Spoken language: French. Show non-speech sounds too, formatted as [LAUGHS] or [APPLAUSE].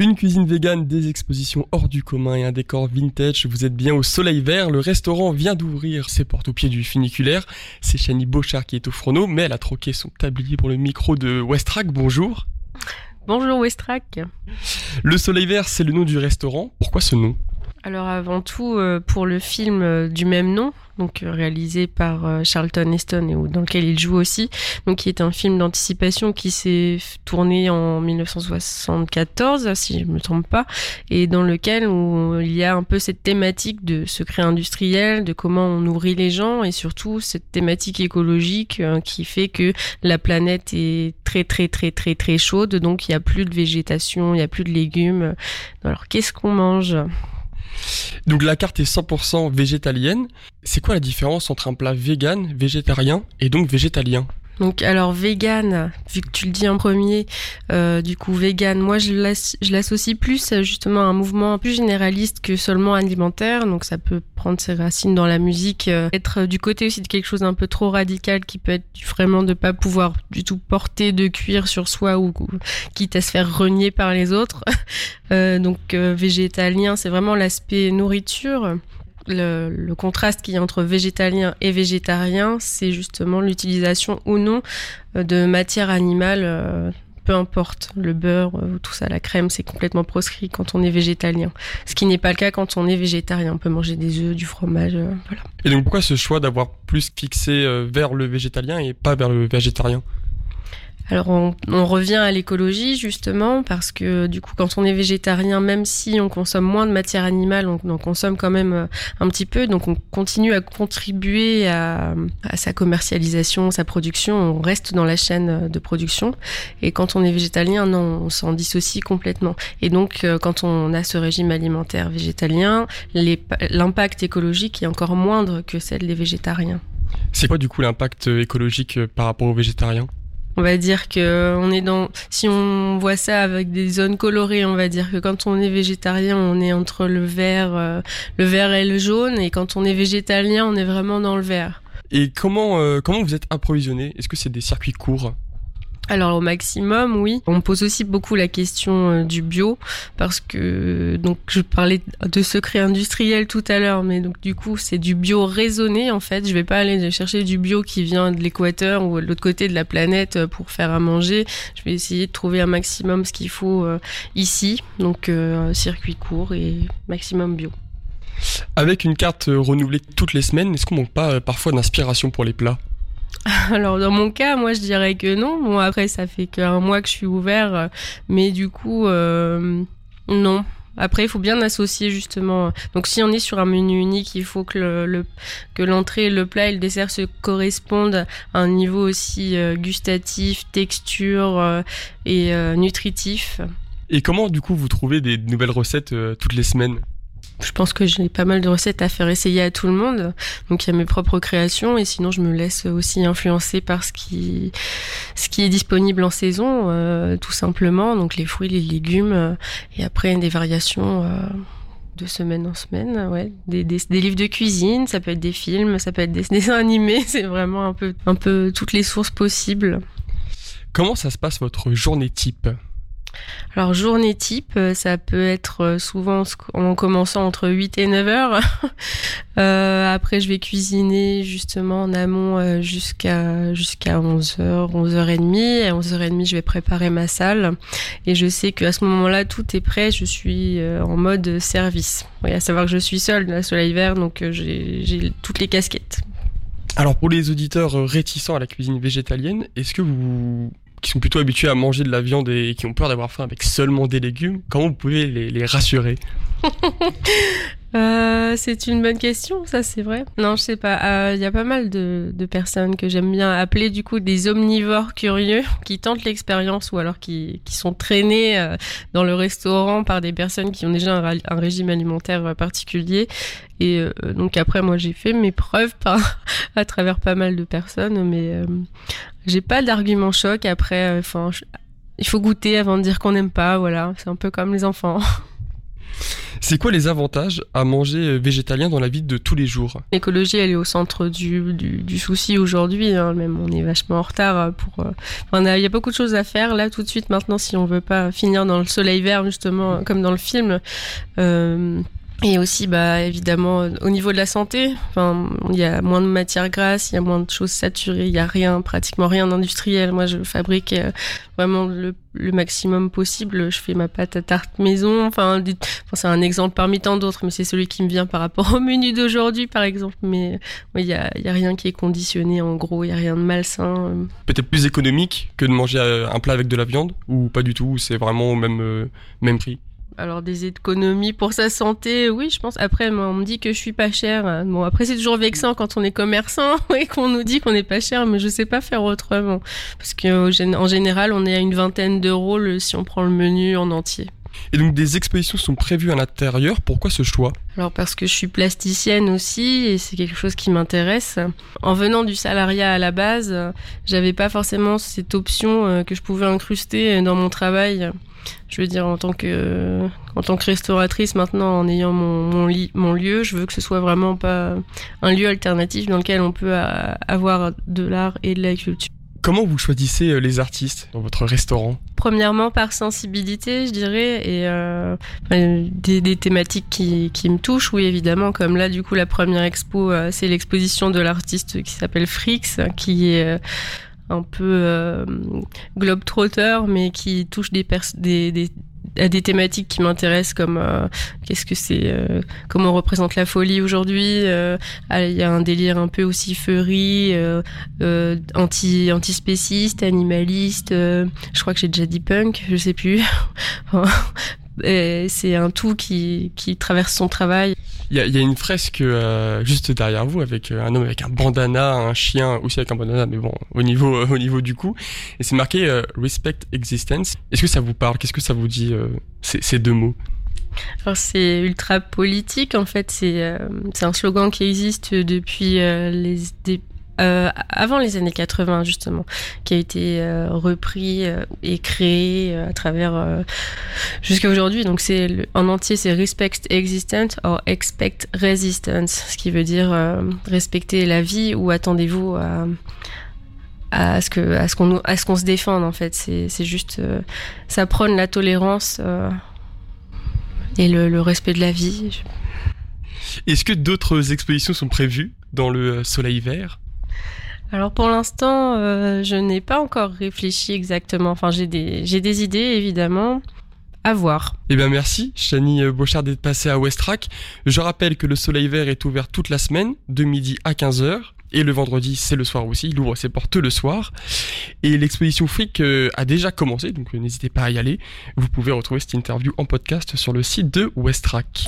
Une cuisine végane, des expositions hors du commun et un décor vintage. Vous êtes bien au Soleil Vert. Le restaurant vient d'ouvrir ses portes au pied du funiculaire. C'est Chani Beauchard qui est au fourneau, mais elle a troqué son tablier pour le micro de Westrack. Bonjour. Bonjour Westrack. Le Soleil Vert, c'est le nom du restaurant. Pourquoi ce nom? Alors avant tout, euh, pour le film euh, du même nom, donc euh, réalisé par Charlton Heston et dans lequel il joue aussi, donc qui est un film d'anticipation qui s'est tourné en 1974, si je ne me trompe pas, et dans lequel il y a un peu cette thématique de secret industriel, de comment on nourrit les gens, et surtout cette thématique écologique qui fait que la planète est très très très très très chaude, donc il n'y a plus de végétation, il n'y a plus de légumes. Alors qu'est-ce qu'on mange? Donc la carte est 100% végétalienne. C'est quoi la différence entre un plat vegan, végétarien et donc végétalien? Donc alors vegan, vu que tu le dis en premier, euh, du coup vegan, moi je l'associe plus justement à un mouvement plus généraliste que seulement alimentaire. Donc ça peut prendre ses racines dans la musique, euh, être du côté aussi de quelque chose un peu trop radical qui peut être vraiment de pas pouvoir du tout porter de cuir sur soi ou, quitte à se faire renier par les autres. [LAUGHS] Euh, donc végétalien, c'est vraiment l'aspect nourriture le, contraste qu'il y a entre végétalien et végétarien, c'est justement l'utilisation ou non euh, de matière animale, euh, peu importe, le beurre, euh, tout ça, la crème, c'est complètement proscrit quand on est végétalien. Ce qui n'est pas le cas quand on est végétarien. On peut manger des œufs, du fromage, voilà. Et donc pourquoi ce choix d'avoir plus fixé vers le végétalien et pas vers le végétarien? Alors on, revient à l'écologie justement parce que du coup quand on est végétarien, même si on consomme moins de matière animale, on en consomme quand même euh, un petit peu, donc on continue à contribuer à, sa commercialisation, sa production, on reste dans la chaîne de production. Et quand on est végétalien, non, on s'en dissocie complètement. Et donc euh, quand on a ce régime alimentaire végétalien, l'impact écologique est encore moindre que celle des végétariens. C'est quoi du coup l'impact écologique euh, par rapport aux végétariens? On va dire que on est dans, si on voit ça avec des zones colorées, on va dire que quand on est végétarien, on est entre le vert, euh, le vert et le jaune, et quand on est végétalien, on est vraiment dans le vert. Et comment, euh, comment vous êtes approvisionné? Est-ce que c'est des circuits courts? Alors au maximum, oui. On pose aussi beaucoup la question euh, du bio parce que donc je parlais de secret industriel tout à l'heure, mais donc du coup c'est du bio raisonné en fait. Je vais pas aller chercher du bio qui vient de l'équateur ou de l'autre côté de la planète euh, pour faire à manger. Je vais essayer de trouver un maximum ce qu'il faut euh, ici, donc circuit court et maximum bio. Avec une carte renouvelée toutes les semaines, est-ce qu'on manque pas parfois d'inspiration pour les plats? [LAUGHS] Alors dans mon cas, moi je dirais que non. Bon après ça fait qu'un mois que je suis ouvert, euh, mais du coup euh, non. Après, il faut bien associer justement. Donc, si on est sur un menu unique, il faut que le, que l'entrée, le plat et le dessert se correspondent à un niveau aussi euh, gustatif, texture et nutritif. Et comment, du coup, vous trouvez des nouvelles recettes toutes les semaines? Je pense que j'ai pas mal de recettes à faire essayer à tout le monde. Donc il y a mes propres créations et sinon je me laisse aussi influencer par ce qui, est disponible en saison, euh, tout simplement. Donc les fruits, les légumes euh, et après des variations. Euh, de semaine en semaine, ouais, des, livres de cuisine, ça peut être des films, ça peut être des [LAUGHS] dessins animés, c'est vraiment un peu toutes les sources possibles. Comment ça se passe votre journée type? Alors journée type, euh, ça peut être euh, souvent en commençant entre 8 et 9 heures. [LAUGHS] euh, après je vais cuisiner justement en amont jusqu'à jusqu'à 11h, 11h30. À 11h30, je vais préparer ma salle et je sais qu'à ce moment-là tout est prêt, je suis en mode service. À savoir que je suis seule la soleil vert donc j'ai toutes les casquettes. Alors pour les auditeurs réticents à la cuisine végétalienne, est-ce que vous qui sont plutôt habitués à manger de la viande et qui ont peur d'avoir faim avec seulement des légumes, comment vous pouvez les, rassurer? [LAUGHS] euh, C'est une bonne question, ça c'est vrai. Non, je sais pas. Il euh, y a pas mal de, personnes que j'aime bien appeler du coup des omnivores curieux [LAUGHS] qui tentent l'expérience ou alors qui, sont traînés euh, dans le restaurant par des personnes qui ont déjà un, régime alimentaire particulier. Et donc après, moi j'ai fait mes preuves [LAUGHS] à travers pas mal de personnes, mais j'ai pas d'argument choc. Après, il faut goûter avant de dire qu'on n'aime pas. Voilà, c'est un peu comme les enfants. [LAUGHS] C'est quoi les avantages à manger végétalien dans la vie de tous les jours? L'écologie, elle est au centre du, du, souci aujourd'hui. Hein. Même on est vachement en retard pour. il y a beaucoup de choses à faire là tout de suite maintenant si on veut pas finir dans le soleil vert justement comme dans le film. Euh, et aussi, bah, évidemment, au niveau de la santé, enfin, il y a moins de matières grasses, il y a moins de choses saturées, il y a rien, pratiquement rien d'industriel. Moi, je fabrique euh, vraiment le, maximum possible. Je fais ma pâte à tarte maison. Enfin, c'est un exemple parmi tant d'autres, mais c'est celui qui me vient par rapport [LAUGHS] au menu d'aujourd'hui, par exemple. Mais il y a, y a rien qui est conditionné. En gros, il y a rien de malsain. Peut-être plus économique que de manger euh, un plat avec de la viande, ou pas du tout? C'est vraiment au même euh, même prix? Alors des économies pour sa santé, oui, je pense. Après, on me dit que je suis pas cher. Bon, après c'est toujours vexant quand on est commerçant [LAUGHS] et qu'on nous dit qu'on n'est pas cher, mais je sais pas faire autrement. Parce qu'en général, on est à une vingtaine d'euros si on prend le menu en entier. Et donc des expositions sont prévues à l'intérieur. Pourquoi ce choix? Alors parce que je suis plasticienne aussi et c'est quelque chose qui m'intéresse. En venant du salariat à la base, j'avais pas forcément cette option euh, que je pouvais incruster dans mon travail je veux dire, en tant que, restauratrice, maintenant, en ayant mon, mon, lieu, je veux que ce soit vraiment pas un lieu alternatif dans lequel on peut avoir de l'art et de la culture. Comment vous choisissez euh, les artistes dans votre restaurant? Premièrement par sensibilité, je dirais, et euh, des, thématiques qui, qui, me touchent, oui évidemment, comme là du coup la première expo, euh, c'est l'exposition de l'artiste qui s'appelle Frix, qui est un peu euh, globe-trotter, mais qui touche des, des, à des thématiques qui m'intéressent comme euh, qu'est-ce que c'est euh, comment représente la folie aujourd'hui ah, il y a un délire un peu aussi furry anti antispéciste animaliste je crois que j'ai déjà dit punk je sais plus. [LAUGHS] C'est un tout qui traverse son travail il y, a, une fresque euh, juste derrière vous avec euh, un homme avec un bandana, un chien aussi avec un bandana, mais bon, au niveau, euh, au niveau du cou. Et c'est marqué Respect Existence. Est-ce que ça vous parle? Qu'est-ce que ça vous dit, ces, deux mots? Alors c'est ultra politique en fait, c'est un slogan qui existe depuis les, euh, avant les années 80 justement, qui a été euh, repris euh, et créé à travers jusqu'à aujourd'hui. Donc c'est en entier c'est respect existence or expect resistance, ce qui veut dire respecter la vie ou attendez-vous à ce que ce qu'on à ce qu'on se défende en fait. C'est c'est juste ça prône la tolérance et le, respect de la vie. Est-ce que d'autres expositions sont prévues dans le soleil vert? Alors pour l'instant, euh, je n'ai pas encore réfléchi exactement. Enfin, j'ai des, j'ai des idées évidemment. À voir. Eh bien merci, Chani Bochard d'être passée à Westrack. Je rappelle que le Soleil Vert est ouvert toute la semaine, de midi à 15h. Et le vendredi, c'est le soir aussi. Il ouvre ses portes le soir. Et l'exposition Fric euh, a déjà commencé, donc euh, n'hésitez pas à y aller. Vous pouvez retrouver cette interview en podcast sur le site de Westrack.